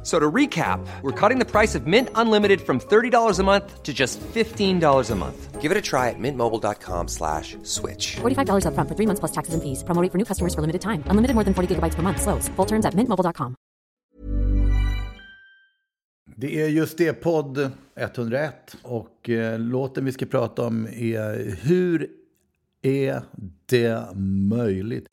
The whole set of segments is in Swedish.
F- So to recap, we're cutting the price of Mint Unlimited from $30 a month to just $15 a month. Give it a try at mintmobile.com slash switch. $45 upfront for three months plus taxes and fees. Promo rate for new customers for limited time. Unlimited more than 40 gigabytes per month. Slows. Full terms at mintmobile.com. Det är just det, podd 101. Och eh, låten vi ska prata om är Hur är det möjligt?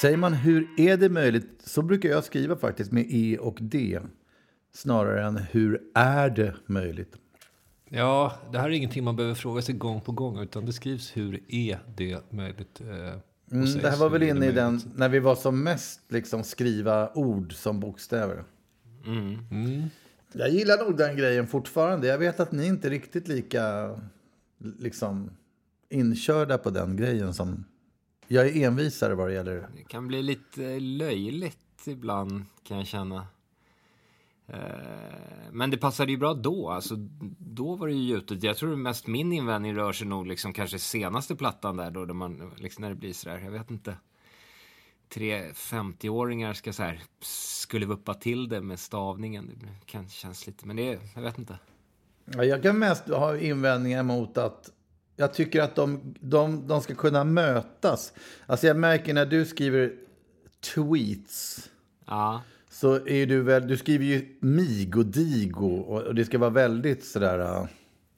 Säger man hur är det möjligt så brukar jag skriva faktiskt med E och D snarare än hur är det möjligt. Ja, det här är ingenting man behöver fråga sig gång på gång, utan det skrivs hur är det möjligt? Eh, Mm, det här var väl inne i den, när vi var som mest liksom skriva ord som bokstäver. Mm. Jag gillar nog den grejen fortfarande. Jag vet att ni inte är riktigt lika liksom inkörda på den grejen som... Jag är envisare vad det gäller... Det kan bli lite löjligt ibland kan jag känna. Eh, Men det passade ju bra då. Alltså, då var det ju gjutet. Jag tror mest min invändning rör sig nog liksom kanske senaste plattan där då, där man, liksom när det blir sådär, jag vet inte. Tre 50-åringar ska så här, skulle vuppa till det med stavningen. Det kan, känns lite, men det jag vet inte. Ja, Jag kan mest ha invändningar mot att jag tycker att de, de, de ska kunna mötas. Alltså jag märker när du skriver tweets Ja, så är du väl, du skriver ju mig och digo och, det ska vara väldigt sådär... äh,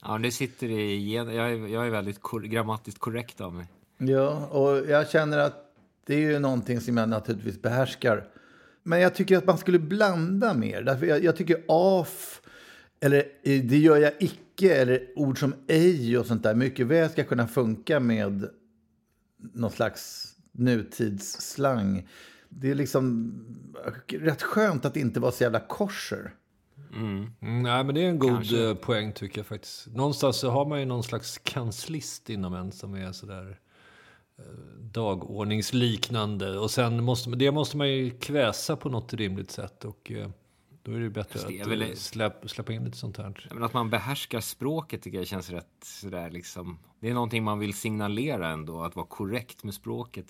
ja det sitter i gen- jag är, jag är väldigt kor- grammatiskt korrekt av mig. Ja, och jag känner att det är ju någonting som jag naturligtvis behärskar. Men jag tycker att man skulle blanda mer. Därför jag, jag tycker off, eller eh, det gör jag icke, eller ord som ej och sånt där mycket väl ska kunna funka med någon slags nutidsslang. Det är liksom rätt skönt att inte vara så jävla korser. Mm, nej, men det är en god Kanske. eh, poäng tycker jag faktiskt. Någonstans så har man ju någon slags kanslist inom en som är sådär eh, dagordningsliknande. Och sen måste, det måste man ju kväsa på något rimligt sätt. Och eh, då är det bättre det är att väl- eh, släpp, släppa in lite sånt här. Men att man behärskar språket tycker jag känns rätt sådär liksom. Det är någonting man vill signalera ändå, att vara korrekt med språket.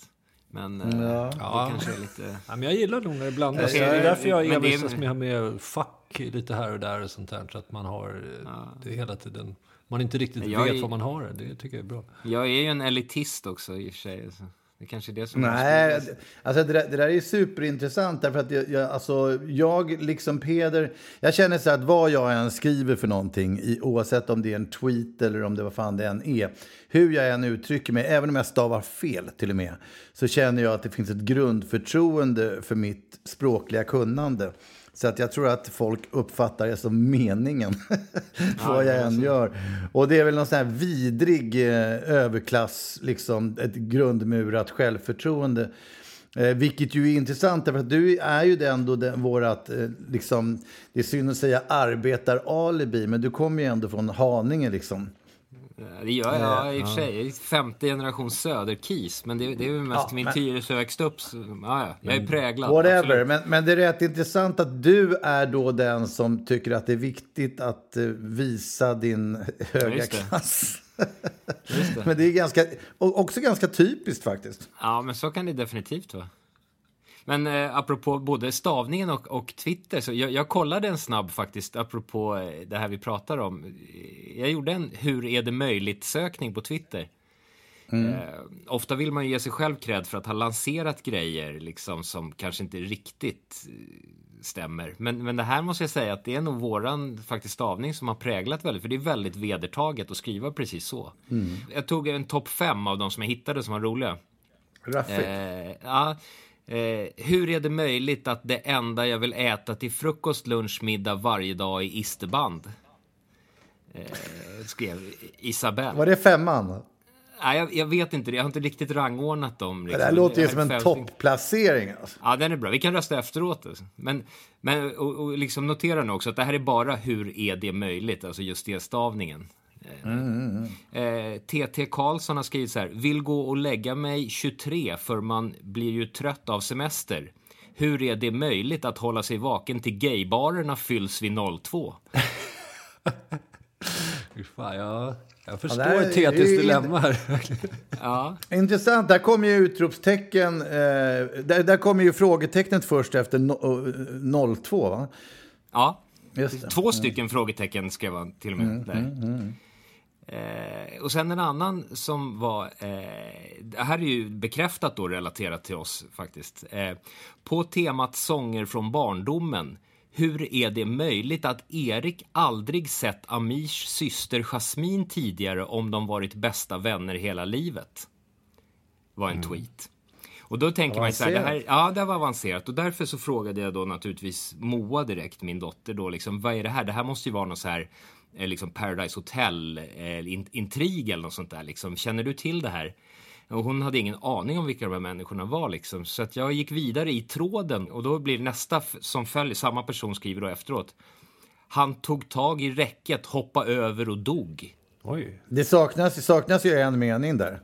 Men eh, det Ja. kanske är lite... Ja, men jag gillar nog när det blandas. Det är därför jag det envisas med att ha med fack lite här och där och sånt här. Så att man har eh, det hela tiden. Man inte riktigt Jag vet är- vad man har. Det tycker jag är bra. Jag är ju en elitist också i och för sig. Så det kanske är det som... Nej, det- alltså det, där, det där är superintressant. Därför att jag, jag, alltså, jag, liksom Peder, jag känner så att vad jag än skriver för någonting, i, oavsett om det är en tweet eller om det vad fan det än är, hur jag än uttrycker mig, även om jag stavar fel till och med, så känner jag att det finns ett grundförtroende för mitt språkliga kunnande. Så att jag tror att folk uppfattar det som meningen, vad jag än gör. Och det är väl någon sån här vidrig eh, överklass, liksom ett grundmurat självförtroende. Eh, vilket ju är intressant, därför att du är ju ändå den, vårat, eh, liksom, det är synd att säga arbetar-alibi, men du kommer ju ändå från Haninge liksom. Det gör jag i och för sig. Jag är femte generation söderkis. Men det, det är ju mest Ja, min men- Tyresö växt upp. Så, ja, ja, jag är präglad. Whatever, absolut. men, men det är rätt intressant att du är då den som tycker att det är viktigt att eh, visa din höga det. klass. Det. men det är ganska, och också ganska typiskt faktiskt. Ja, men så kan det definitivt vara. Men eh, apropå både stavningen och, och Twitter, så jag, jag kollade en snabb faktiskt, apropå eh, det här vi pratar om. Jag gjorde en hur är det möjligt-sökning på Twitter. Eh, ofta vill man ju ge sig själv cred för att ha lanserat grejer liksom som kanske inte riktigt eh, stämmer. Men, men det här måste jag säga att det är nog våran faktiskt stavning som har präglat väldigt, för det är väldigt vedertaget att skriva precis så. Jag tog en topp fem av de som jag hittade som var roliga. Raffigt. Eh, ja, eh, hur är det möjligt att det enda jag vill äta till frukost, lunch, middag varje dag är isterband? Eh, skrev Isabelle. Var det femman? Nej, jag, jag vet inte det. Jag har inte riktigt rangordnat dem. Det Liksom. där låter ju som en topplacering. Alltså. Ja, den är bra. Vi kan rösta efteråt. alltså. Men, men och, och liksom notera nu också att det här är bara hur är det möjligt, alltså just det stavningen. Eh, TT Karlsson har skrivit så här. Vill gå och lägga mig 23 för man blir ju trött av semester. Hur är det möjligt att hålla sig vaken till gaybarerna fylls vid 02? Fy Fan, jag, jag förstår är- TTs dilemma här. Ja, Intressant. Där kommer ju utropstecken. Eh, där, där kommer ju frågetecknet först efter no, eh, 02, va? ja. Två stycken frågetecken skrev han till och med. där. Eh, och sen en annan som var, eh, det här är ju bekräftat då relaterat till oss faktiskt. Eh, på temat sånger från barndomen. Hur är det möjligt att Erik aldrig sett Amirs syster Jasmine tidigare om de varit bästa vänner hela livet? Var en tweet. Och då tänker man ju så här, det här, ja det var avancerat och därför så frågade jag då naturligtvis Moa direkt, min dotter då liksom, vad är det här? Det här måste ju vara något så här, liksom Paradise Hotel eh, eller något sånt där liksom. Känner du till det här? Och hon hade ingen aning om vilka de här människorna var liksom. Så att jag gick vidare i tråden och då blir nästa som följer, samma person skriver då efteråt. Han tog tag i räcket, hoppa över och dog. Oj. Det saknas, det saknas ju en mening där.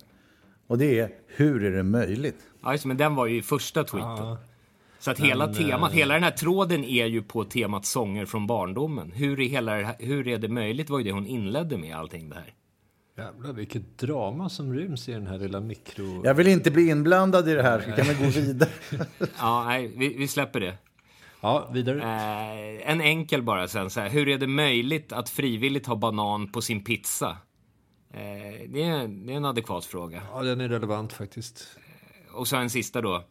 Och det är, hur är det möjligt? Ja, men den var ju i första tweeten. Så att hela temat, hela den här tråden är ju på temat sånger från barndomen. Hur är, hela, här- hur är det möjligt var ju det hon inledde med allting det här. Jävlar vilket drama som ryms i den här lilla mikro... Jag vill inte bli inblandad i det här, kan vi gå vidare. Ja, nej, vi, vi släpper det. Ja, vidare. Eh, en enkel bara sen så här. Hur är det möjligt att frivilligt ha banan på sin pizza? Eh, det, är, det är en adekvat fråga. Ja, den är relevant faktiskt. Och så en sista då.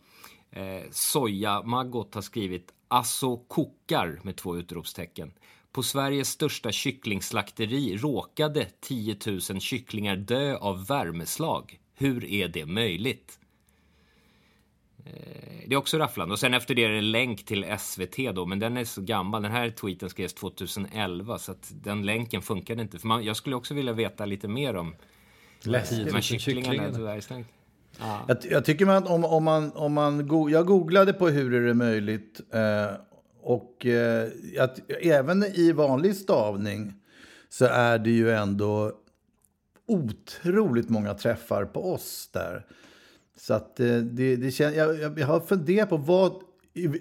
Eh, Soja Maggot har skrivit Alltså kokar med två utropstecken. På Sveriges största kycklingslakteri råkade 10 000 kycklingar dö av värmeslag. Hur är det möjligt? Eh, Det är också rafflande. Och sen efter det är det en länk till SVT då, men den är så gammal. Den här tweeten skrevs 2011, så att den länken funkade inte. För man, jag skulle också vilja veta lite mer om de här kycklingarna. kycklingarna. Tyvärr. Jag, jag tycker man, om, om man, om man go, jag googlade på hur är det möjligt eh, och eh, att, även i vanlig stavning så är det ju ändå otroligt många träffar på oss där. Så att eh, det, det kän, jag, jag, jag har funderat på vad...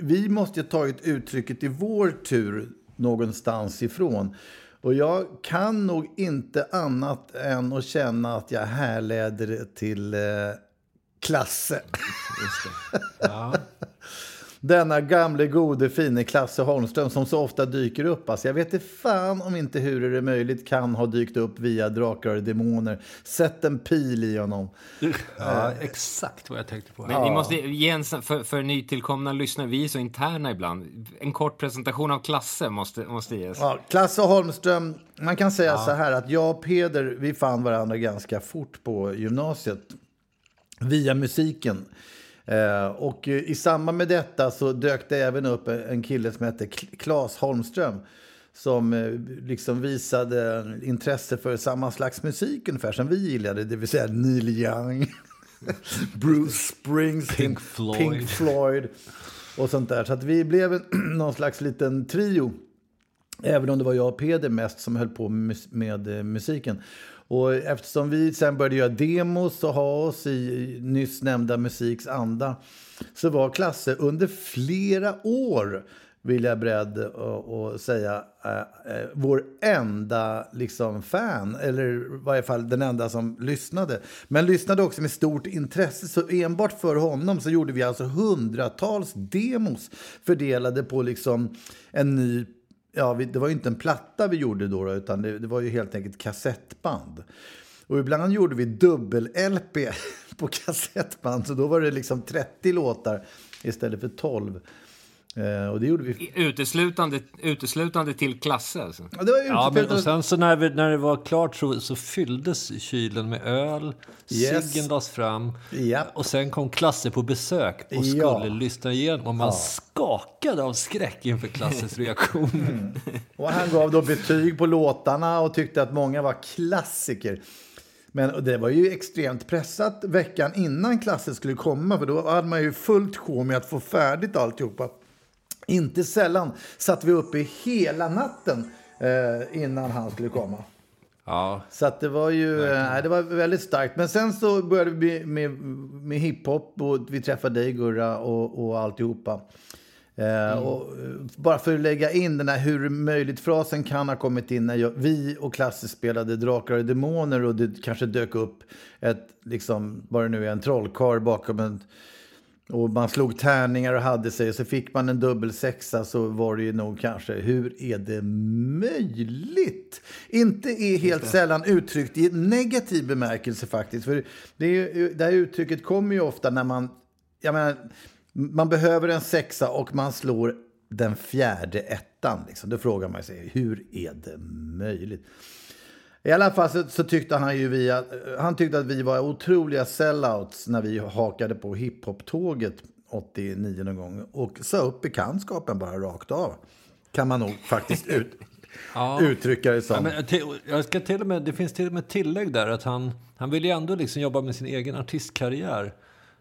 Vi måste ju ha tagit uttrycket i vår tur någonstans ifrån. Och jag kan nog inte annat än att känna att jag härleder det till eh, eh, Klasse. Denna gamle gode fine Klasse Holmström som så ofta dyker upp. Alltså jag vet inte fan om inte hur är det möjligt kan ha dykt upp via Drakar och Demoner. Sätt en pil i honom. Ja, exakt vad jag tänkte på. Men vi måste ge en, för, för nytillkomna lyssnare, vi är så interna ibland. En kort presentation av Klasse måste, måste ges. Ja, Klasse Holmström, man kan säga så här att jag och Peder, vi fann varandra ganska fort på gymnasiet via musiken. Eh, och i samband med detta så dök det även upp en kille som hette Claes Holmström som eh, liksom visade intresse för samma slags musik ungefär som vi gillade, det vill säga Neil Young, Bruce Springsteen, Pink Floyd. Pink Floyd och sånt där. Så att vi blev en, någon slags liten trio. Även om det var jag och Peder mest som höll på med, med eh, musiken. Och eftersom vi sen började göra demos och ha oss i nyss nämnda musiks anda så var Klasse under flera år, vill jag beredd att säga, eh, eh, vår enda liksom, fan. Eller i varje fall den enda som lyssnade. Men lyssnade också med stort intresse. Så enbart för honom så gjorde vi alltså hundratals demos fördelade på liksom en ny Ja, vi, det var ju inte en platta vi gjorde då, då utan det, det var ju helt enkelt kassettband. Och ibland gjorde vi dubbel-LP på kassettband, så då var det liksom 30 låtar istället för 12. Eh, och det gjorde vi. Uteslutande, uteslutande till klasser alltså. Ja, det var Ja, men, och sen så när, vi, när det var klart så, så fylldes kylen med öl. Yes. Ciggen lades fram. Ja. Och sen kom Klasse på besök och Ja. skulle lyssna igenom. Och man skakade av skräck inför Klasses reaktion. Och han gav då betyg på låtarna och tyckte att många var klassiker. Men det var ju extremt pressat veckan innan klassen skulle komma för då hade man ju fullt sjå med att få färdigt alltihopa. Inte sällan satt vi uppe hela natten eh, innan han skulle komma. Ja, Så det var ju eh, nej, det var väldigt starkt. Men sen så började vi med, med hiphop och vi träffade dig Gurra och, och alltihopa. Eh, och, eh, bara för att lägga in den här hur möjligt-frasen kan ha kommit in när jag, vi och Klasse spelade Drakar och Demoner och det kanske dök upp ett, liksom, vad det nu är, en trollkarl bakom en och man slog tärningar och hade sig och så fick man en dubbel sexa så var det ju nog kanske hur är det möjligt? Inte är helt sällan uttryckt i negativ bemärkelse faktiskt. För det, är, det här uttrycket kommer ju ofta när man, jag menar, man behöver en sexa och man slår den fjärde ettan. Liksom. Då frågar man sig hur är det möjligt? I alla fall så, så tyckte han ju vi att, han tyckte att vi var otroliga sellouts när vi hakade på hiphop-tåget 89 någon gång och sa upp bekantskapen bara rakt av. Kan man nog faktiskt ut, uttrycka det som. Ja, till, jag ska till och med, det finns till och med tillägg där att han, han ville ju ändå liksom jobba med sin egen artistkarriär.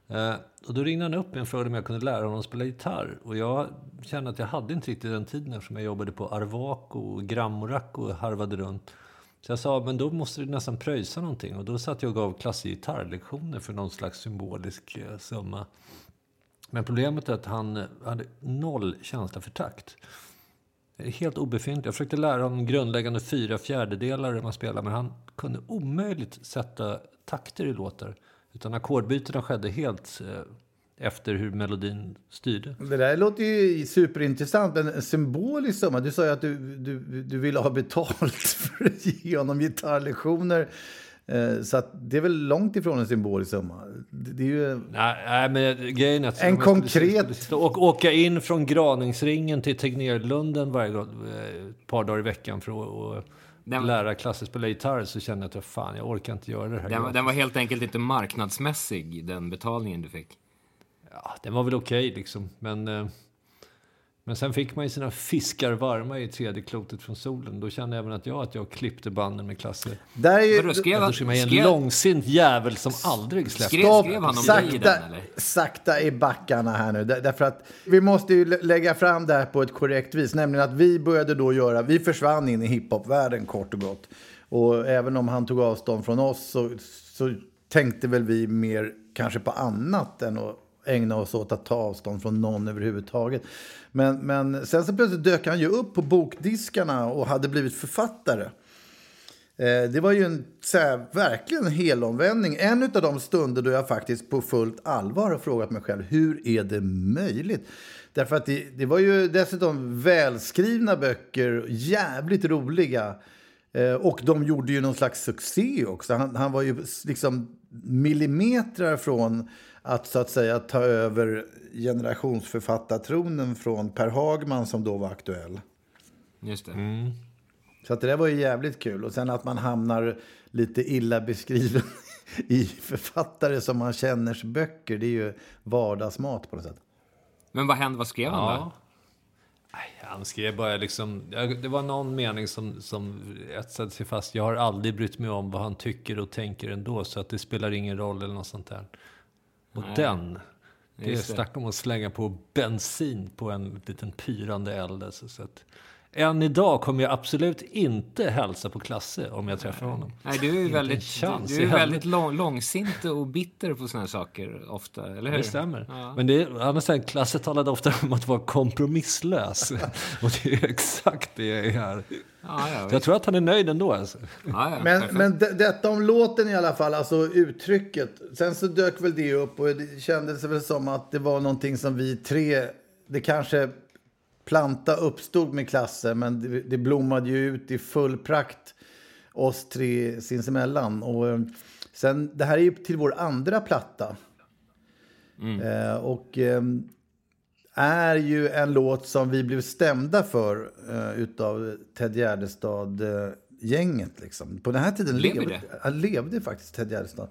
Eh, och då ringde han upp mig och frågade om jag kunde lära honom att spela gitarr. Och jag kände att jag hade inte riktigt den tiden eftersom jag jobbade på Arvaco och Grammorack och harvade runt. Så jag sa, men då måste du nästan pröjsa någonting. Och då satt jag och gav klassgitarrlektioner för någon slags symbolisk eh, summa. Men problemet är att han hade noll känsla för takt. Helt obefintlig. Jag försökte lära honom grundläggande fyra fjärdedelar hur man spelar, men han kunde omöjligt sätta takter i låtar. Utan ackordbytena skedde helt eh, efter hur melodin styrde. Det där låter ju superintressant, men en symbolisk summa. Du sa ju att du, du, du ville ha betalt för att ge honom gitarrlektioner. Eh, Så att det är väl långt ifrån en symbolisk summa. Det är ju... Nej, nej men grejen är att... En konkret- och åka in från Graningsringen till Tegnérlunden varje gång, eh, ett par dagar i veckan för att och Den- lära klasser spela gitarr så kände jag att fan, jag orkar inte göra det här. Den, den var helt enkelt inte marknadsmässig, den betalningen du fick. Ja, den var väl okej liksom. Men, eh, men sen fick man ju sina fiskar varma i tredje klotet från solen. Då kände även att jag att jag klippte banden med klasser. Där är ju... Vadå, skrev han, är en skrev, långsint jävel som aldrig släpper. skrev, skrev han om dig i sakta, den eller? sakta i backarna här nu. Där- Därför att vi måste ju lä- lägga fram det här på ett korrekt vis. Nämligen att vi började då göra, vi försvann in i hiphopvärlden kort och gott. Och även om han tog avstånd från oss så, så tänkte väl vi mer kanske på annat än att ägna oss åt att ta avstånd från någon överhuvudtaget. Men, men sen så plötsligt dök han ju upp på bokdiskarna och hade blivit författare. Eh, Det var ju en så här, verkligen en helomvändning. En av de stunder då jag faktiskt på fullt allvar har frågat mig själv hur är det möjligt? Därför att det, det var ju dessutom välskrivna böcker, jävligt roliga. Eh, Och de gjorde ju någon slags succé också. Han, han var ju liksom millimeter från att så att säga ta över generationsförfattartronen från Per Hagman som då var aktuell. Just det. Så att det där var ju jävligt kul. Och sen att man hamnar lite illa beskriven i författare som man känners böcker. Det är ju vardagsmat på något sätt. Men vad hände? Vad skrev han Ja. då? Han skrev bara liksom, det var någon mening som, som etsade sig fast. Jag har aldrig brytt mig om vad han tycker och tänker ändå, så att det spelar ingen roll eller något sånt där. Och den, det är snacka om att slänga på bensin på en liten pyrande eld. Alltså, så att, än idag kommer jag absolut inte hälsa på Klasse om jag träffar honom. Nej, du är ju väldigt, chans du i är väldigt lång, långsint och bitter på såna här saker ofta, eller hur? Det stämmer. Ja. Men det sagt, Klasse talade ofta om att vara kompromisslös. och det är exakt det jag är här. Ja, ja, jag tror att han är nöjd ändå. Alltså. ja, ja, Men, men de, detta om låten i alla fall, alltså uttrycket. Sen så dök väl det upp och det kändes väl som att det var någonting som vi tre, det kanske planta uppstod med Klasse men det, det blommade ju ut i full prakt oss tre sinsemellan. Och eh, sen, det här är ju till vår andra platta. Eh, och eh, är ju en låt som vi blev stämda för uh, utav Ted Gärdestad-gänget. liksom. På den här tiden levde, levde faktiskt Ted Gärdestad.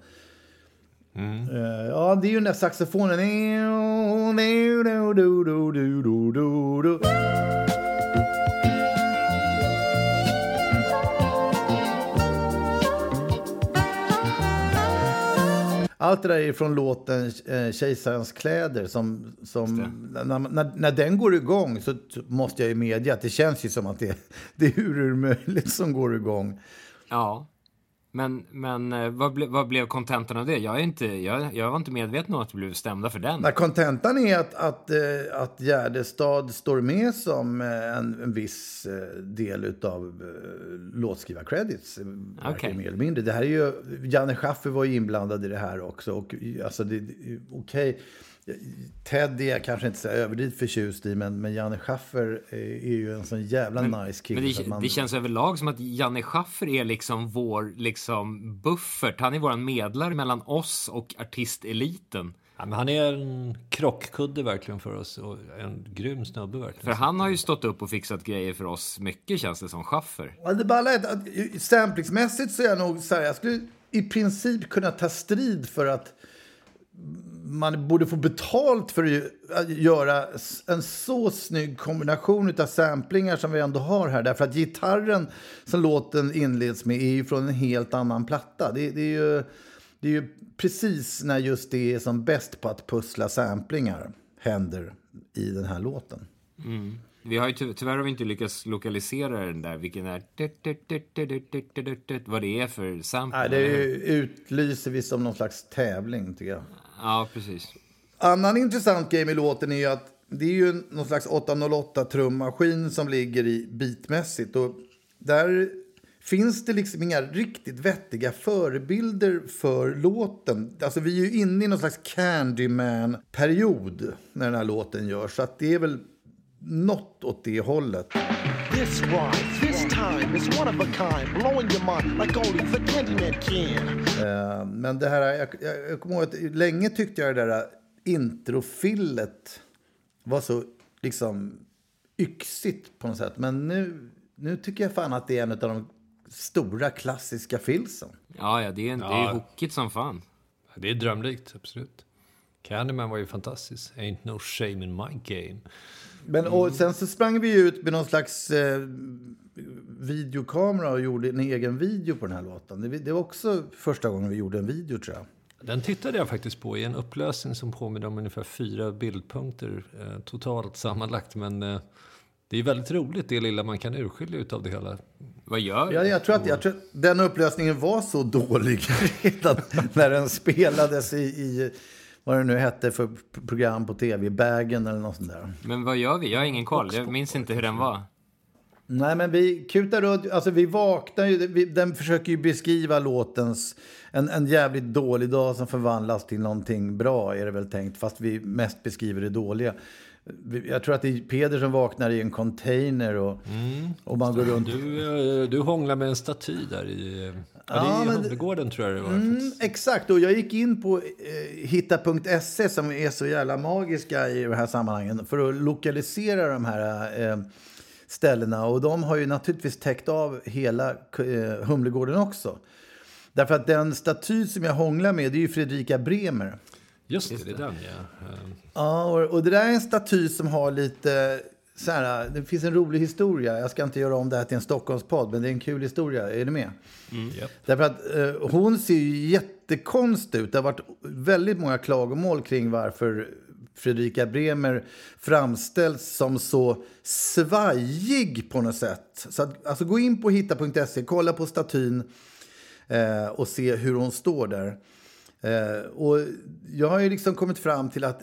Eh, ja, det är ju den där saxofonen. Allt det där är från låten eh, Kejsarens kläder. Som, som, när, när, när den går igång så måste jag ju medge att det känns ju som att det, det är hur möjligt som går igång. Ja. Men, men eh, vad, ble, vad blev kontentan av det? Jag, är inte, jag, jag var inte medveten om att vi blev stämda för den. Kontentan är att, att, eh, att Gärdestad står med som eh, en, en viss del av låtskrivar-credits. Okej. Mer eller mindre. Det här är ju, Janne Schaffer var ju inblandad i det här också. Och, alltså, det, okej, Ted är jag kanske inte så överdrivet förtjust i, men, men Janne Schaffer är, är ju en sån jävla nice kille. Men det, man- det känns överlag som att Janne Schaffer är liksom vår liksom buffert. Han är våran medlare mellan oss och artisteliten. Ja, men han är en krockkudde verkligen för oss och en grym snubbe verkligen. För han har ju stått upp och fixat grejer för oss mycket känns det som Schaffer. Ja, det är att, samplingsmässigt så är jag nog så här, jag skulle i princip kunna ta strid för att man borde få betalt för att göra en så snygg kombination av samplingar som vi ändå har här. Därför att gitarren som låten inleds med är ju från en helt annan platta. Det, det, är, ju, det är ju precis när just det är som bäst på att pussla samplingar händer i den här låten. Vi har ju ty- tyvärr har vi inte lyckats lokalisera den där, vilken är... Vad det är för sample. Nej, det är ju- utlyser vi som någon slags tävling tycker jag. Ja, precis. Annan intressant grej med låten är ju att det är ju någon slags 808-trummaskin som ligger i beatmässigt. Och där finns det liksom inga riktigt vettiga förebilder för låten. Alltså vi är ju inne i någon slags Candyman-period när den här låten görs. Så att det är väl något åt det hållet. This ride, this time is one of a kind, blowing your mind like only the Candyman can. Eh, Men det här, jag, jag, jag kommer ihåg att länge tyckte jag det där introfillet var så liksom yxigt på något sätt. Men nu, nu tycker jag fan att det är en av de stora klassiska filsen. Ja, ja, det är, det är Ja. hookigt som fan. Det är drömlikt, absolut. Candyman var ju fantastisk. Ain't no shame in my game. Men, och sen så sprang vi ut med någon slags eh, videokamera och gjorde en egen video på den här låten. Det, det var också första gången vi gjorde en video tror jag. Den tittade jag faktiskt på i en upplösning som påminner om ungefär fyra bildpunkter eh, totalt sammanlagt. Men eh, det är väldigt roligt det lilla man kan urskilja utav det hela. Vad gör Ja, jag, tror att, jag tror att den upplösningen var så dålig redan när den spelades i, i vad det nu hette för program på tv, Bagen eller något sånt där. Men vad gör vi? Jag har ingen koll. Jag minns inte hur den var. Nej, men vi kutar runt, alltså vi vaknar ju, vi, den försöker ju beskriva låtens, en, en jävligt dålig dag som förvandlas till någonting bra är det väl tänkt, fast vi mest beskriver det dåliga. Jag tror att det är Peder som vaknar i en container och, och man går runt. Du, eh, du hånglar med en staty där i... eh, Ja, det Ja, i det- Humlegården tror jag det var. Mm, exakt, och jag gick in på eh, hitta.se som är så jävla magiska i de här sammanhangen för att lokalisera de här eh, ställena. Och de har ju naturligtvis täckt av hela eh, Humlegården också. Därför att den staty som jag hånglar med det är ju Fredrika Bremer. Just det, det är den ja. Eh, Ja, och, och det där är en staty som har lite... Så här, det finns en rolig historia. Jag ska inte göra om det här till en Stockholmspodd, men det är en kul historia. Är du med? japp. Därför att eh, hon ser ju jättekonstig ut. Det har varit väldigt många klagomål kring varför Fredrika Bremer framställs som så svajig på något sätt. Så att, alltså gå in på hitta.se, kolla på statyn eh, och se hur hon står där. Eh, och jag har ju liksom kommit fram till att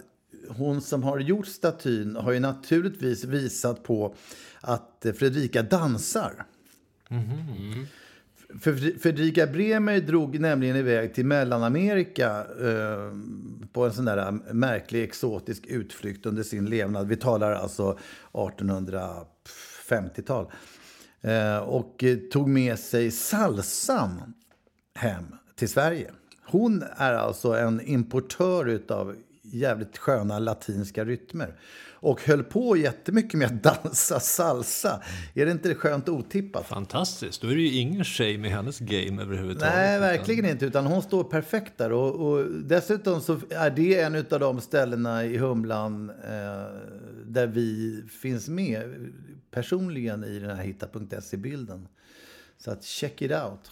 hon som har gjort statyn har ju naturligtvis visat på att Fredrika dansar. Mm-hmm. För Fredrika Bremer drog nämligen iväg till Mellanamerika eh, på en sån där eh, märklig exotisk utflykt under sin levnad. Vi talar alltså 1850-tal. Eh, och tog med sig salsan hem till Sverige. Hon är alltså en importör av jävligt sköna latinska rytmer. Och höll på jättemycket med att dansa salsa. Är det inte skönt otippat? Fantastiskt. Då är det ju ingen shame i hennes game överhuvudtaget. Nej, verkligen inte. Utan hon står perfekt där. Och, och dessutom så är det en av de ställena i Humlan eh, där vi finns med personligen i den här hitta.se-bilden. Så att check it out.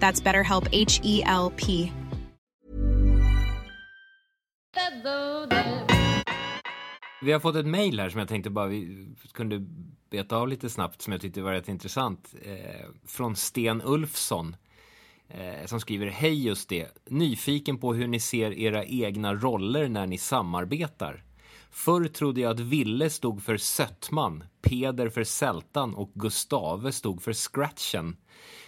That's BetterHelp H E L P. Vi har fått ett mejl här som jag tänkte bara vi kunde beta av lite snabbt som jag tyckte var rätt intressant. Eh, från Sten Ulfsson. Eh, som skriver Hej just det. Nyfiken på hur ni ser era egna roller när ni samarbetar. Förr trodde jag att Ville stod för sötman, Peder för sältan och Gustave stod för scratchen.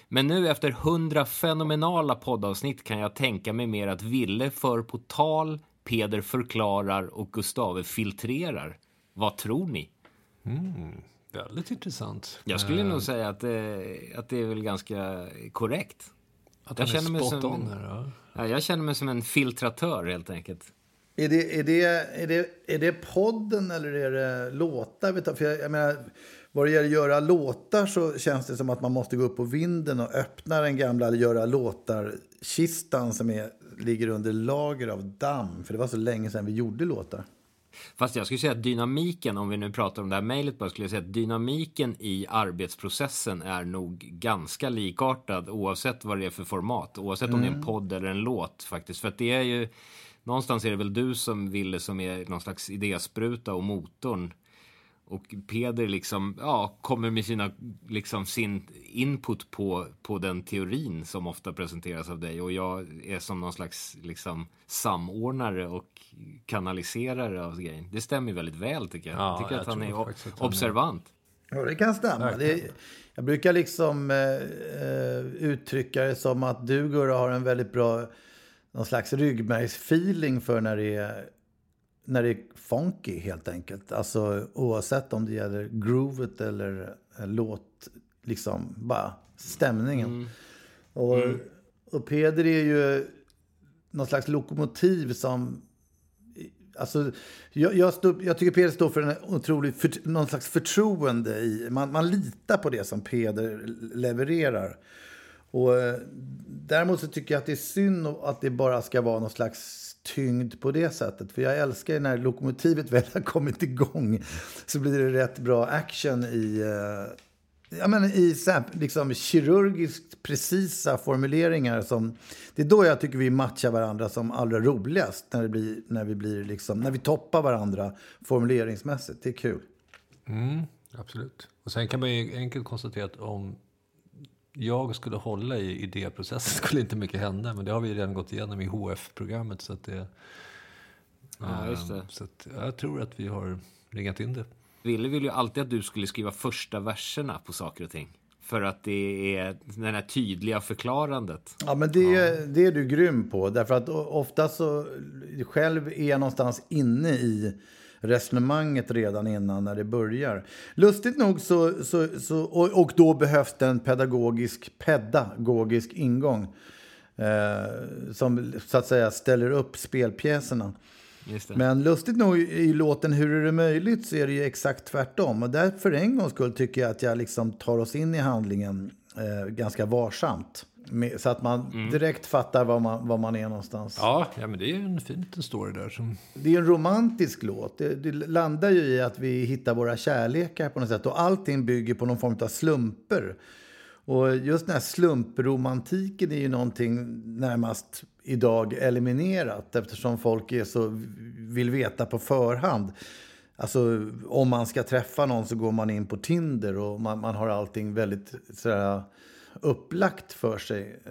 Men nu efter hundra fenomenala poddavsnitt kan jag tänka mig mer att Ville för på tal, Peder förklarar och Gustave filtrerar. Vad tror ni? Mm, väldigt intressant. Jag skulle Eh, nog säga att, eh, att det är väl ganska korrekt. Att jag känner, mig som här, ja, jag känner mig som en filtratör helt enkelt. Är det, är, det, är, det, är det podden eller är det låtar? Vet du? För jag, jag menar, vad det gäller att göra låtar så känns det som att man måste gå upp på vinden och öppna den gamla göra låtar-kistan som är, ligger under lager av damm. För det var så länge sedan vi gjorde låtar. Fast jag skulle säga att dynamiken, om vi nu pratar om det här mejlet bara, skulle jag säga att dynamiken i arbetsprocessen är nog ganska likartad oavsett vad det är för format. Oavsett om det är en podd eller en låt faktiskt. För att det är ju, någonstans är det väl du som ville som är någon slags idéspruta och motorn. Och Peder liksom, ja, kommer med sina, liksom sin input på, på den teorin som ofta presenteras av dig. Och jag är som någon slags liksom samordnare och kanaliserare av grejen. Det stämmer väldigt väl tycker jag. Ja, jag tycker jag att han är att han är- observant. Ja, det kan stämma. Det, jag brukar liksom eh, eh, uttrycka det som att du, Gurra, har en väldigt bra någon slags ryggmärgsfeeling för när det är när det är funky helt enkelt. Alltså oavsett om det gäller groovet eller låt, liksom bara stämningen. Och, och Peder är ju någon slags lokomotiv som Alltså, jag, jag, stod, jag tycker Peder står för en otrolig, för, någon slags förtroende i, man, man litar på det som Peder levererar. Och eh, däremot så tycker jag att det är synd att det bara ska vara någon slags tyngd på det sättet. För jag älskar ju när lokomotivet väl har kommit igång så blir det rätt bra action i, eh, ja, men i så här, liksom, kirurgiskt precisa formuleringar. Som, det är då jag tycker vi matchar varandra som allra roligast. När, det blir, när, vi, blir liksom, när vi toppar varandra formuleringsmässigt. Det är kul. Mm, absolut. Och sen kan man ju enkelt konstatera att om jag skulle hålla i idéprocessen skulle inte mycket hända. Men det har vi redan gått igenom i HF-programmet. Så att det, Ja, just det. Ehm, Så att jag tror att vi har ringat in det. Ville vill ju alltid att du skulle skriva första verserna på saker och ting. För att det är det här tydliga förklarandet. Ja, men det, det är du grym på. Därför att ofta så själv är jag någonstans inne i resonemanget redan innan när det börjar. Lustigt nog så, så, så och, och då behövs det en pedagogisk, pedagogisk ingång eh, som så att säga ställer upp spelpjäserna. Men lustigt nog i låten Hur är det möjligt så är det exakt tvärtom. Och där för en gångs skull tycker jag att jag liksom tar oss in i handlingen eh, ganska varsamt. Så att man mm. direkt fattar var man, var man är någonstans. Ja, ja men det är en fin liten story där. Som... Det är en romantisk låt. Det, det, landar ju i att vi hittar våra kärlekar på något sätt. Och allting bygger på någon form av slumper. Och just den här slumpromantiken är ju någonting närmast idag eliminerat eftersom folk är så, vill veta på förhand. Alltså om man ska träffa någon så går man in på Tinder och man, man har allting väldigt sådär, upplagt för sig.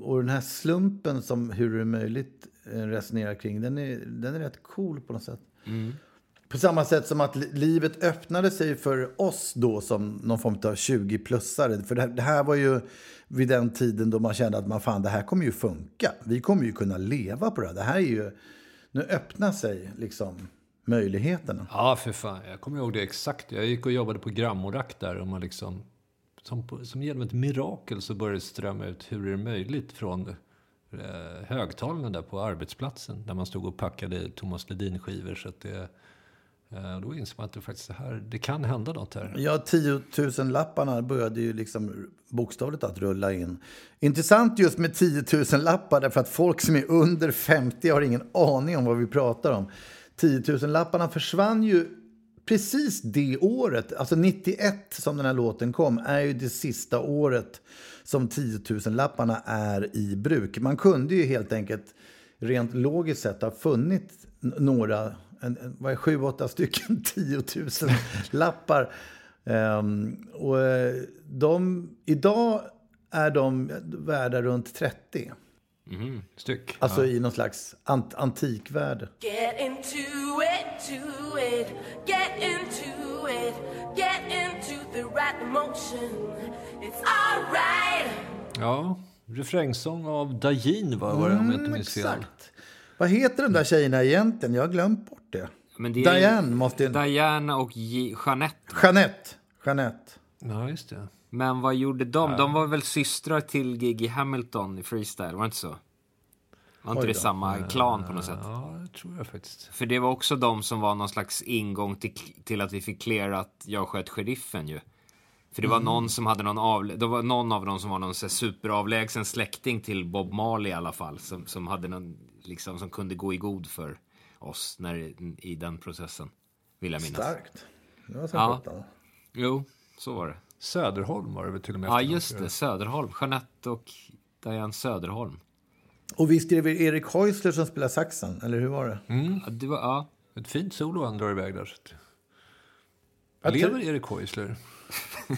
Och den här slumpen som hur är det möjligt eh, resonerar kring, den är, den är rätt cool på något sätt. Mm. På samma sätt som att livet öppnade sig för oss då som någon form av 20-plussare. För det här, var ju vid den tiden då man kände att man fan, det här kommer ju funka. Vi kommer ju kunna leva på det här. Det här är ju... Nu öppnar sig liksom möjligheterna. Ja, för fan. Jag kommer ihåg det exakt. Jag gick och jobbade på Grammorack där och man liksom... Som, som genom ett mirakel så började det strömma ut hur är det möjligt från eh, högtalarna där på arbetsplatsen. Där man stod och packade Thomas Ledin-skivor. Så att det Eh, då inser man att det faktiskt här, det kan hända något här. Ja, 10 000 lapparna började ju liksom bokstavligt att rulla in. Intressant just med 10 000 lappar därför att folk som är under 50 har ingen aning om vad vi pratar om. 10 000 lapparna försvann ju precis det året. Alltså 91 som den här låten kom är ju det sista året som 10 000 lapparna är i bruk. Man kunde ju helt enkelt rent logiskt sett ha funnit några en, en, vad är sju, åtta stycken 10 000-lappar. Um, och eh, de, idag är de värda runt 30. Mm, styck. Alltså ja. i någon slags ant antikvärde. Get into it, to it, get into it, get into the right emotion. It's alright. Ja, refrängsång av Dajin var, var det om jag inte minns fel. Vad heter de där tjejerna egentligen? Jag har glömt bort det. Men det Diane måste ju... Diana och Jeanette. Jeanette. Jeanette. Ja, just det. Men vad gjorde de? Ja. De var väl systrar till Gigi Hamilton i freestyle, var det inte så? Var inte det samma klan på något sätt? Ja, det tror jag faktiskt. För det var också de som var någon slags ingång till, till att vi fick cleara att jag sköt sheriffen ju. För det var mm. någon som hade någon av, det var någon av dem som var någon så superavlägsen släkting till Bob Marley i alla fall. Som, som hade någon, liksom, som kunde gå i god för oss när, i den processen. Vill jag minnas. Starkt. Det var så ja. Jo, så var det. Söderholm var det väl till och med? Ja, just det. Söderholm. Jeanette och Diane Söderholm. Och vi skrev Erik Häusler som spelar saxen, eller hur var det? Mm. Ja, det var, ja. Ett fint solo han drar iväg där. Lever Erik Häusler?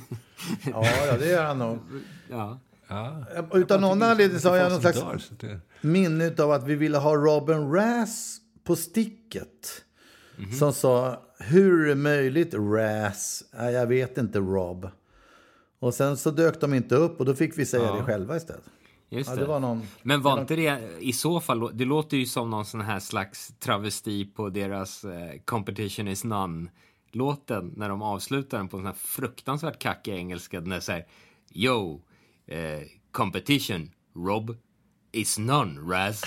ja, ja, det gör han nog. Ja. Ja. Utan någon anledning så har jag någon slags dör, minne av att vi ville ha Robin Rass på sticket. Mm -hmm. Som sa, hur är det möjligt? Nej, jag vet inte Rob. Och sen så dök de inte upp och då fick vi säga ja. det själva istället. Just ja, det. var någon, Men var inte det i så fall, det låter ju som någon sån här slags travesti på deras eh, Competition is none låten när de avslutar den på en sån här fruktansvärt kackig engelska. Den är så här, Yo, eh, competition, Rob, is none, Raz.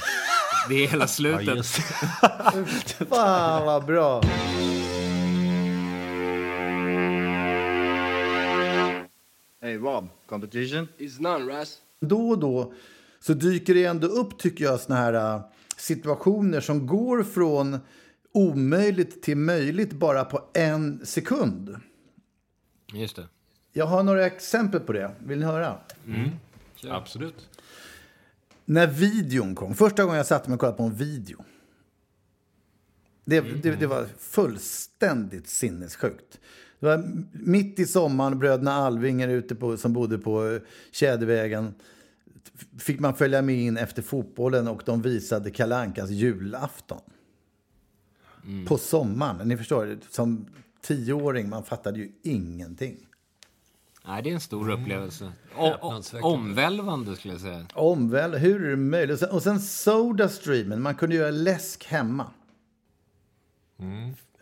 Det är hela slutet. Ja, Fan vad bra. Hey Rob, competition? Is none, Raz. Då och då så dyker det ändå upp, tycker jag, såna här äh, situationer som går från omöjligt till möjligt bara på en sekund. Just det. Jag har några exempel på det. Vill ni höra? Mm. Absolut. När videon kom, första gången jag satte mig och kollade på en video. Det, mm. det, det var fullständigt sinnessjukt. Det var mitt i sommaren, bröderna Alvinger ute på, som bodde på Tjädervägen fick man följa med in efter fotbollen och de visade Kalankas julafton. Mm. På sommaren. Ni förstår, som tioåring, man fattade ju ingenting. Nej, det är en stor upplevelse. O- o- Häpnadsväckande. omvälvande skulle jag säga. Omväl, hur är det möjligt? Och sen, och sen Sodastreamen, man kunde göra läsk hemma.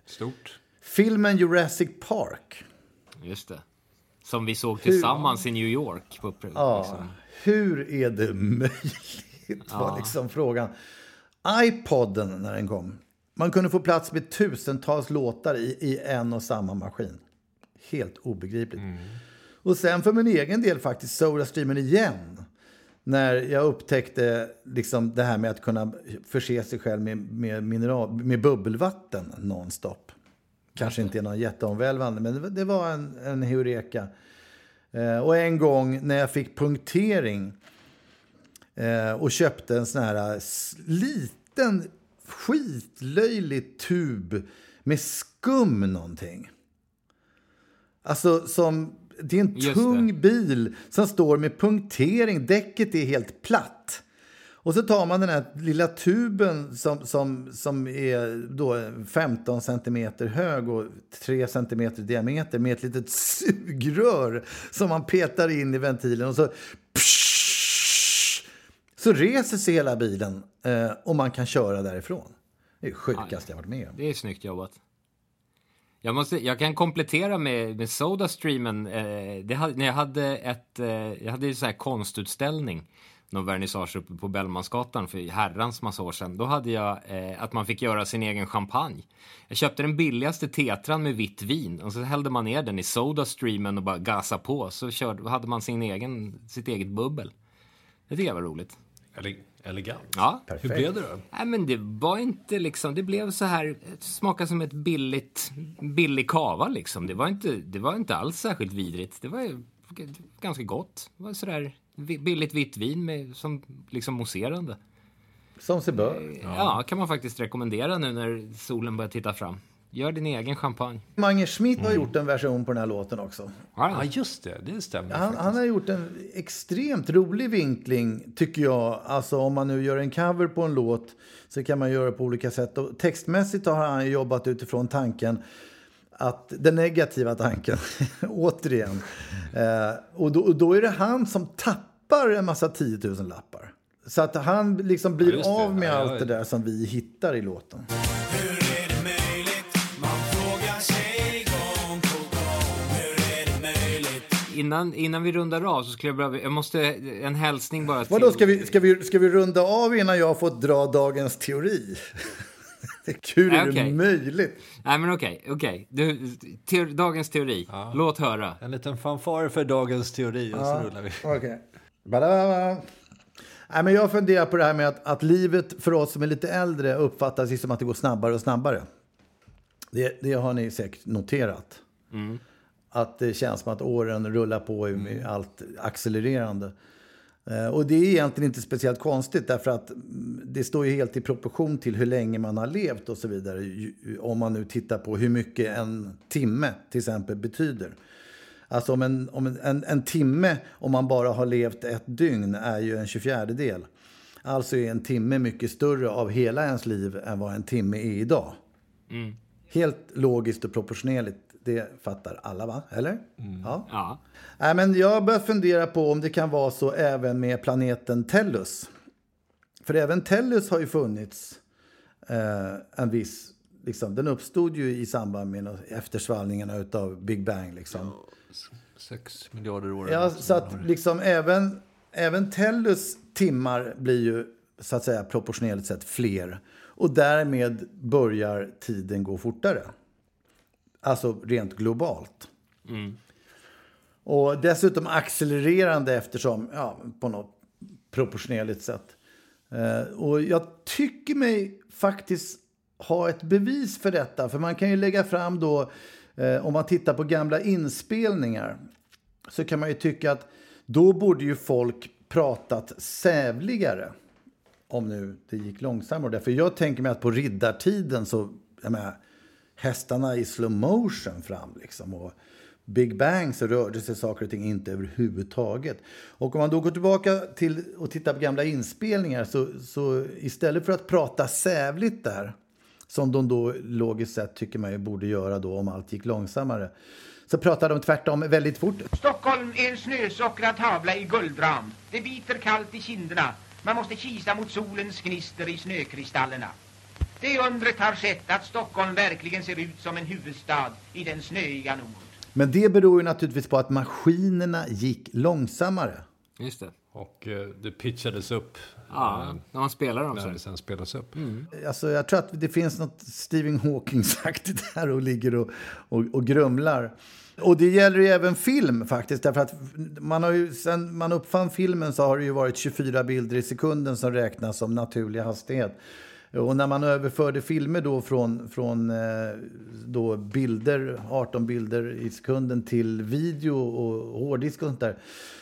Stort. Filmen Jurassic Park. Just det. Som vi såg tillsammans i New York. På, Ja, liksom. hur är det möjligt? var liksom frågan. iPoden när den kom. Man kunde få plats med tusentals låtar i, i en och samma maskin. Helt obegripligt. Och sen för min egen del faktiskt Sodastreamen igen. När jag upptäckte liksom det här med att kunna förse sig själv med, med, mineral, med bubbelvatten nonstop. Kanske inte är någon jätteomvälvande, men det var- det en, en heureka. Eh, och en gång när jag fick punktering eh, och köpte en sån här eh, liten skitlöjlig tub med skum någonting. Alltså som, det är en Just tung bil som står med punktering. Däcket är helt platt. Och så tar man den här lilla tuben som, som, som är då 15 centimeter hög och 3 centimeter i diameter med ett litet sugrör som man petar in i ventilen och så så reser sig hela bilen eh, och man kan köra därifrån. Det är det sjukaste jag varit med om. Det är snyggt jobbat. Jag, måste, jag kan komplettera med, med Sodastreamen. Eh, det när jag hade ett, eh, jag hade en så här konstutställning, någon vernissage uppe på Bellmansgatan för herrans massa år sedan. Då hade jag eh, att man fick göra sin egen champagne. Jag köpte den billigaste tetran med vitt vin och så hällde man ner den i Sodastreamen och bara gasa på. Så körde, hade man sin egen, sitt eget bubbel. Det tycker jag var roligt. Ele- elegant. Ja. Hur blev det då? Nej, men det var inte liksom, det blev så här, det smakade som ett billigt, billig kava liksom. Det var inte, det var inte alls särskilt vidrigt. Det var ganska gott. Det var sådär billigt vitt vin med, som liksom mousserande. Som sig bör. Ja. kan man faktiskt rekommendera nu när solen börjar titta fram. Gör din egen champagne. Mange Schmidt Mm. har gjort en version på den här låten också. Ja, just det. Det stämmer Han, han har gjort en extremt rolig vinkling, tycker jag. Alltså om man nu gör en cover på en låt så kan man göra på olika sätt. Och textmässigt har han jobbat utifrån tanken att den negativa tanken, återigen. Eh, och, då, och då är det han som tappar en massa 10 000 lappar. Så att han liksom blir Ja, av med Ja, ja. allt det där som vi hittar i låten. Innan, innan vi rundar av så skulle jag behöva, jag måste, en hälsning bara till... Vadå, ska vi, ska, vi, ska vi runda av innan jag har fått dra dagens teori? Hur är Nej, det möjligt? Nej men okej, okej. Du, teo- Dagens teori. Låt höra. En liten fanfar för dagens teori och så rullar vi. Okej. Badababa. Nej, men jag funderar på det här med att, att livet för oss som är lite äldre uppfattas ju som att det går snabbare och snabbare. Det, det har ni säkert noterat. Att det känns som att åren rullar på i- med allt accelererande. Eh, Och det är egentligen inte speciellt konstigt därför att mm, det står ju helt i proportion till hur länge man har levt och så vidare. Om man nu tittar på hur mycket en timme till exempel betyder. Alltså om en, om en, en, en timme, om man bara har levt ett dygn, är ju en 24 del. Alltså är en timme mycket större av hela ens liv än vad en timme är idag. Helt logiskt och proportionerligt. Det fattar alla, va? Eller? Ja. Ja. Nej, men jag börjar fundera på om det kan vara så även med planeten Tellus. För även Tellus har ju funnits eh, en viss... Liksom, den uppstod ju i samband med eftersvallningarna av Big Bang. Liksom. Sex miljarder år. Ja, så att liksom även, även Tellus timmar blir ju så att säga proportionellt sett fler. Och därmed börjar tiden gå fortare. Alltså rent globalt. Och dessutom accelererande eftersom, ja, på något proportionerligt sätt. Eh, och jag tycker mig faktiskt ha ett bevis för detta. För man kan ju lägga fram då, eh, om man tittar på gamla inspelningar, så kan man ju tycka att då borde ju folk pratat sävligare. Om nu det gick långsammare. För jag tänker mig att på riddartiden så, jag menar, hästarna i slow motion fram liksom. Och Big Bang så rörde sig saker och ting inte överhuvudtaget. Och om man då går tillbaka till och tittar på gamla inspelningar så, så istället för att prata sävligt där, som de då logiskt sett tycker man ju borde göra då om allt gick långsammare, så pratar de tvärtom väldigt fort. Stockholm är en snösockrad tavla i guldram. Det biter kallt i kinderna. Man måste kisa mot solens gnister i snökristallerna. Det undret har skett att Stockholm verkligen ser ut som en huvudstad i den snöiga nord. Men det beror ju naturligtvis på att maskinerna gick långsammare. Just det. Och eh, det pitchades upp. Ja, eh, när man spelar dem när det sen spelas upp. Alltså, jag tror att det finns något Stephen Hawking-aktigt här och ligger och, och, och grumlar. Och det gäller ju även film faktiskt. Därför att man har ju, sen man uppfann filmen så har det ju varit 24 bilder i sekunden som räknas som naturlig hastighet. Och när man överförde filmer då från, från eh, då bilder, 18 bilder i sekunden till video och hårddisk och sånt där.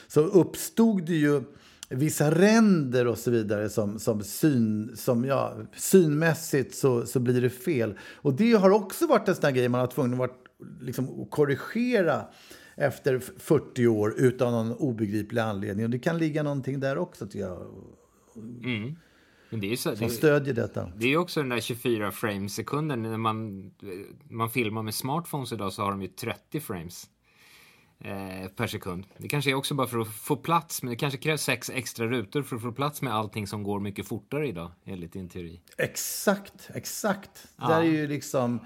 Så uppstod det ju vissa ränder och så vidare som, som, syn, som ja, synmässigt så, så blir det fel. Och det har också varit en sån grej man har tvungen att, vara, liksom, att korrigera efter 40 år utan någon obegriplig anledning. Och det kan ligga någonting där också tycker jag. Mm. Men det är så, Som det, stödjer detta. det är också den där 24 frames sekunden. När man, man filmar med smartphones idag så har de ju 30 frames eh, per sekund. Det kanske är också bara för att få plats, men det kanske krävs sex extra rutor för att få plats med allting som går mycket fortare idag, enligt din teori. Exakt, exakt. Ja. Det är ju liksom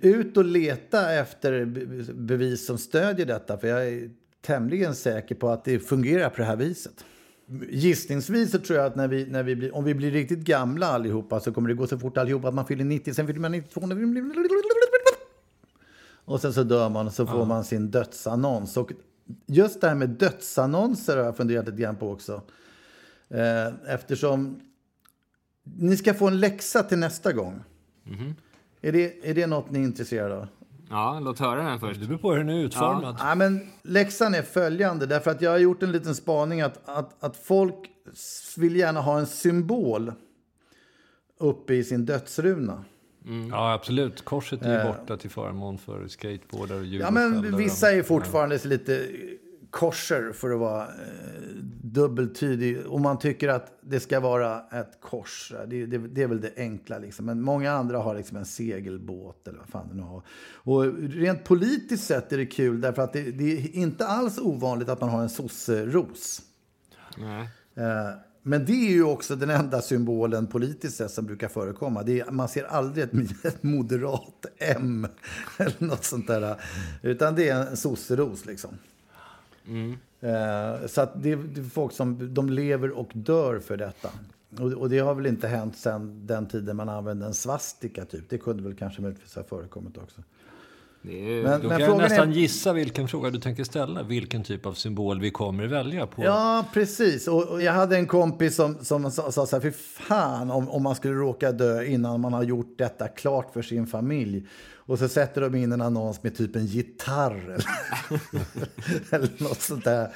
ut och leta efter be- bevis som stödjer detta. För jag är tämligen säker på att det fungerar på det här viset. Gissningsvis så tror jag att när vi, när vi blir, om vi blir riktigt gamla allihopa så kommer det gå så fort allihopa att man fyller 90, sen fyller man 92, och sen så dör man och så får man sin dödsannons. Och just det här med dödsannonser har jag funderat lite grann på också. Eh, eftersom ni ska få en läxa till nästa gång. Är, det, är det något ni är intresserade av? Ja, låt höra den först. Det beror på hur den är utformad. Ja, men läxan är följande, därför att jag har gjort en liten spaning att, att, att folk vill gärna ha en symbol uppe i sin dödsruna. Ja, absolut. Korset är ju Eh. borta till förmån för skateboardar och Ja, men vissa är fortfarande så lite korser för att vara eh, dubbeltydig. Och man tycker att det ska vara ett kors. Det, det, det är väl det enkla liksom. Men många andra har liksom en segelbåt eller vad fan det nu har. Och rent politiskt sett är det kul därför att det, det är inte alls ovanligt att man har en sosseros. Nej. Eh, Men det är ju också den enda symbolen politiskt sett som brukar förekomma. Det är, man ser aldrig ett, ett moderat M eller något sånt där. Utan det är en sosseros liksom. Eh, Så det, det är folk som de lever och dör för detta. Och, och det har väl inte hänt sedan den tiden man använde en svastika typ. Det kunde väl kanske möjligtvis ha förekommit också. Är, Men- Då men kan jag frågan är- nästan gissa vilken fråga du tänker ställa. Vilken typ av symbol vi kommer välja på. Ja, precis. Och, och jag hade en kompis som, som sa, sa så här, fy fan om, om man skulle råka dö innan man har gjort detta klart för sin familj. Och så sätter de in en annons med typ en gitarr eller, eller något sånt där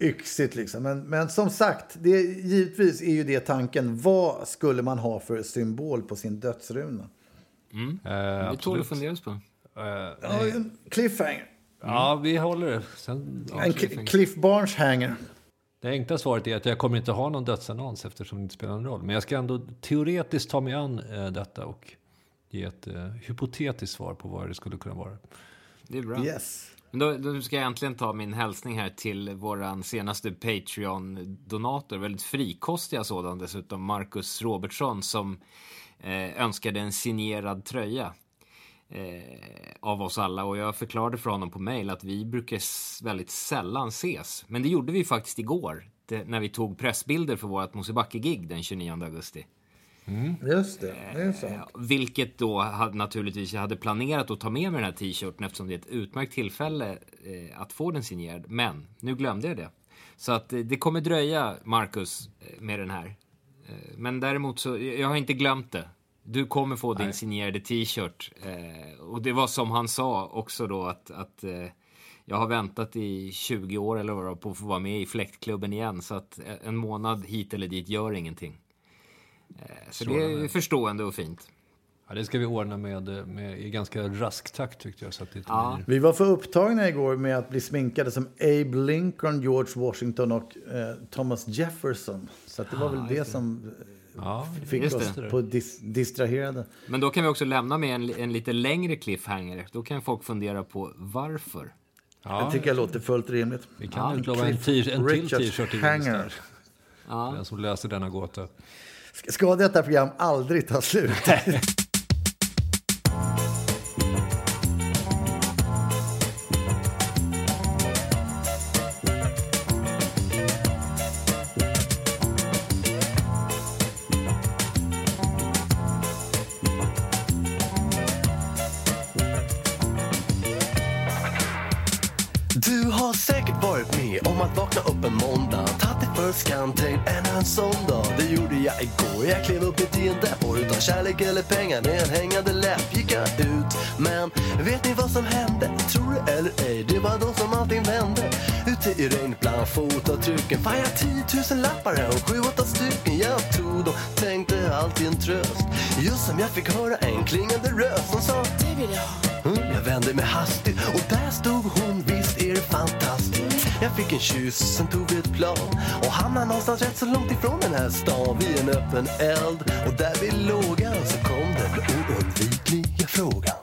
yxigt liksom. Men, men som sagt, det, givetvis är ju det tanken. Vad skulle man ha för symbol på sin dödsruna? Eh, det tål absolut. att funderas på. Eh, Ja, en cliffhanger. ja, vi håller det. Sen, ja, En Cl- Cliff Barnes hanger. Det enkla svaret är att jag kommer inte ha någon dödsannons eftersom det inte spelar någon roll. Men jag ska ändå teoretiskt ta mig an eh, detta och ge ett eh, hypotetiskt svar på vad det skulle kunna vara. Det är bra. Yes. Men Då, då ska jag äntligen ta min hälsning här till våran senaste Patreon-donator. Väldigt frikostiga sådan dessutom. Marcus Robertsson som eh, önskade en signerad tröja. Eh, av oss alla och jag förklarade för honom på mail att vi brukar väldigt sällan ses. Men det gjorde vi faktiskt igår. Det, när vi tog pressbilder för vårt Mosebacke-gig den 29 augusti. Just det, det är sant. Eh, Vilket då hade, naturligtvis jag hade planerat att ta med mig den här t-shirten eftersom det är ett utmärkt tillfälle eh, att få den signerad. Men nu glömde jag det. Så att eh, det kommer dröja, Marcus, eh, med den här. Men däremot så, jag har inte glömt det. Du kommer få din signerade t-shirt. Eh, och det var som han sa också då att, att eh, jag har väntat i 20 år eller vad på att få vara med i fläktklubben igen. Så att en månad hit eller dit gör ingenting. Eh, så det är förstående och fint. Ja, det ska vi ordna med, med i ganska rask takt tyckte jag. Så att det Ja. Vi var för upptagna igår med att bli sminkade som Abe Lincoln, George Washington och eh, Thomas Jefferson. Så att det var väl det, som eh, Ja, fick just oss det. på dis distraherade. Men då kan vi också lämna med en, en lite längre cliffhanger. Då kan folk fundera på varför. det tycker jag låter fullt rimligt. Vi kan Ja. utlova en, en till t-shirt till hanger. Där. Den som löser denna gåta. Ska detta program aldrig ta slut? jag igår, jag klev upp mitt i en depp Och utan kärlek eller pengar med en hängande läpp gick jag ut. Men vet ni vad som hände? Tror det eller ej, det var då som allting vände. Ute i regn bland fotavtrycken Fan jag har 10 000 lappar här och sju, åtta stycken Jag tog. Dem, tänkte alltid en tröst. Just som jag fick höra en klingande röst som sa Det vill jag ha Mm, Jag vände mig hastigt och där stod hon, visst är det fantastiskt. Jag fick en kyss, sen tog vi ett plan och hamnade någonstans rätt så långt ifrån den här stan Vid en öppen eld. Och där vid lågan så kom den oundvikliga frågan.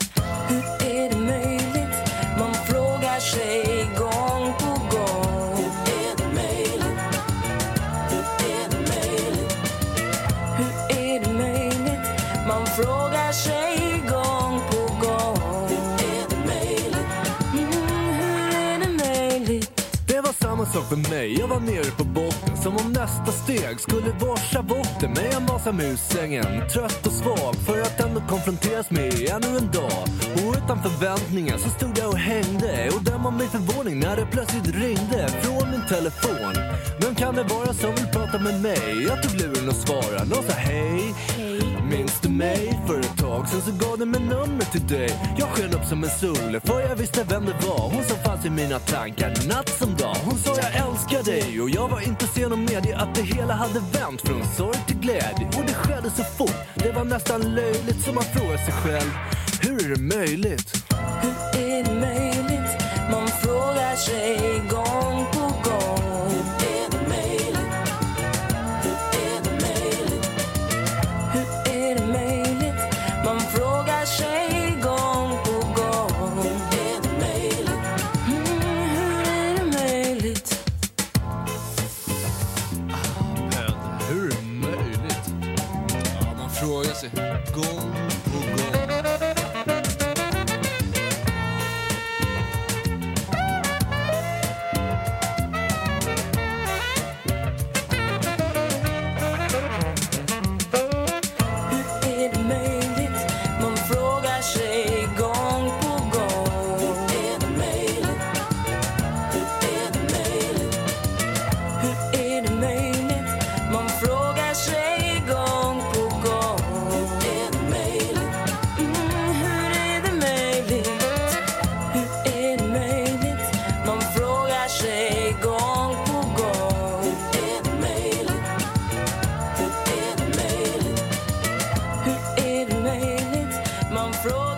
Sak för mig, jag var nere på botten Som om nästa steg skulle vara schavotten Men jag masade mig ur sängen, trött och svag För att ändå konfronteras med ännu en dag. Och utan förväntningar så stod jag och hängde Och döm av min förvåning när det plötsligt ringde Från min telefon. Vem kan det vara som vill prata med mig? Jag tog luren och svarade, någon sa hej. Minns du mig? För ett tag sen så gav den mig numret till dig. Jag sken upp som en sol för jag visste vem det var. Hon som fanns i mina tankar natt som dag. Hon sa jag älskar dig. Och jag var inte sen att medge att det hela hade vänt. Från sorg till glädje Och det skedde så fort, det var nästan löjligt så man frågar sig själv Hur är det möjligt? Hur är det möjligt? Man frågar sig. Man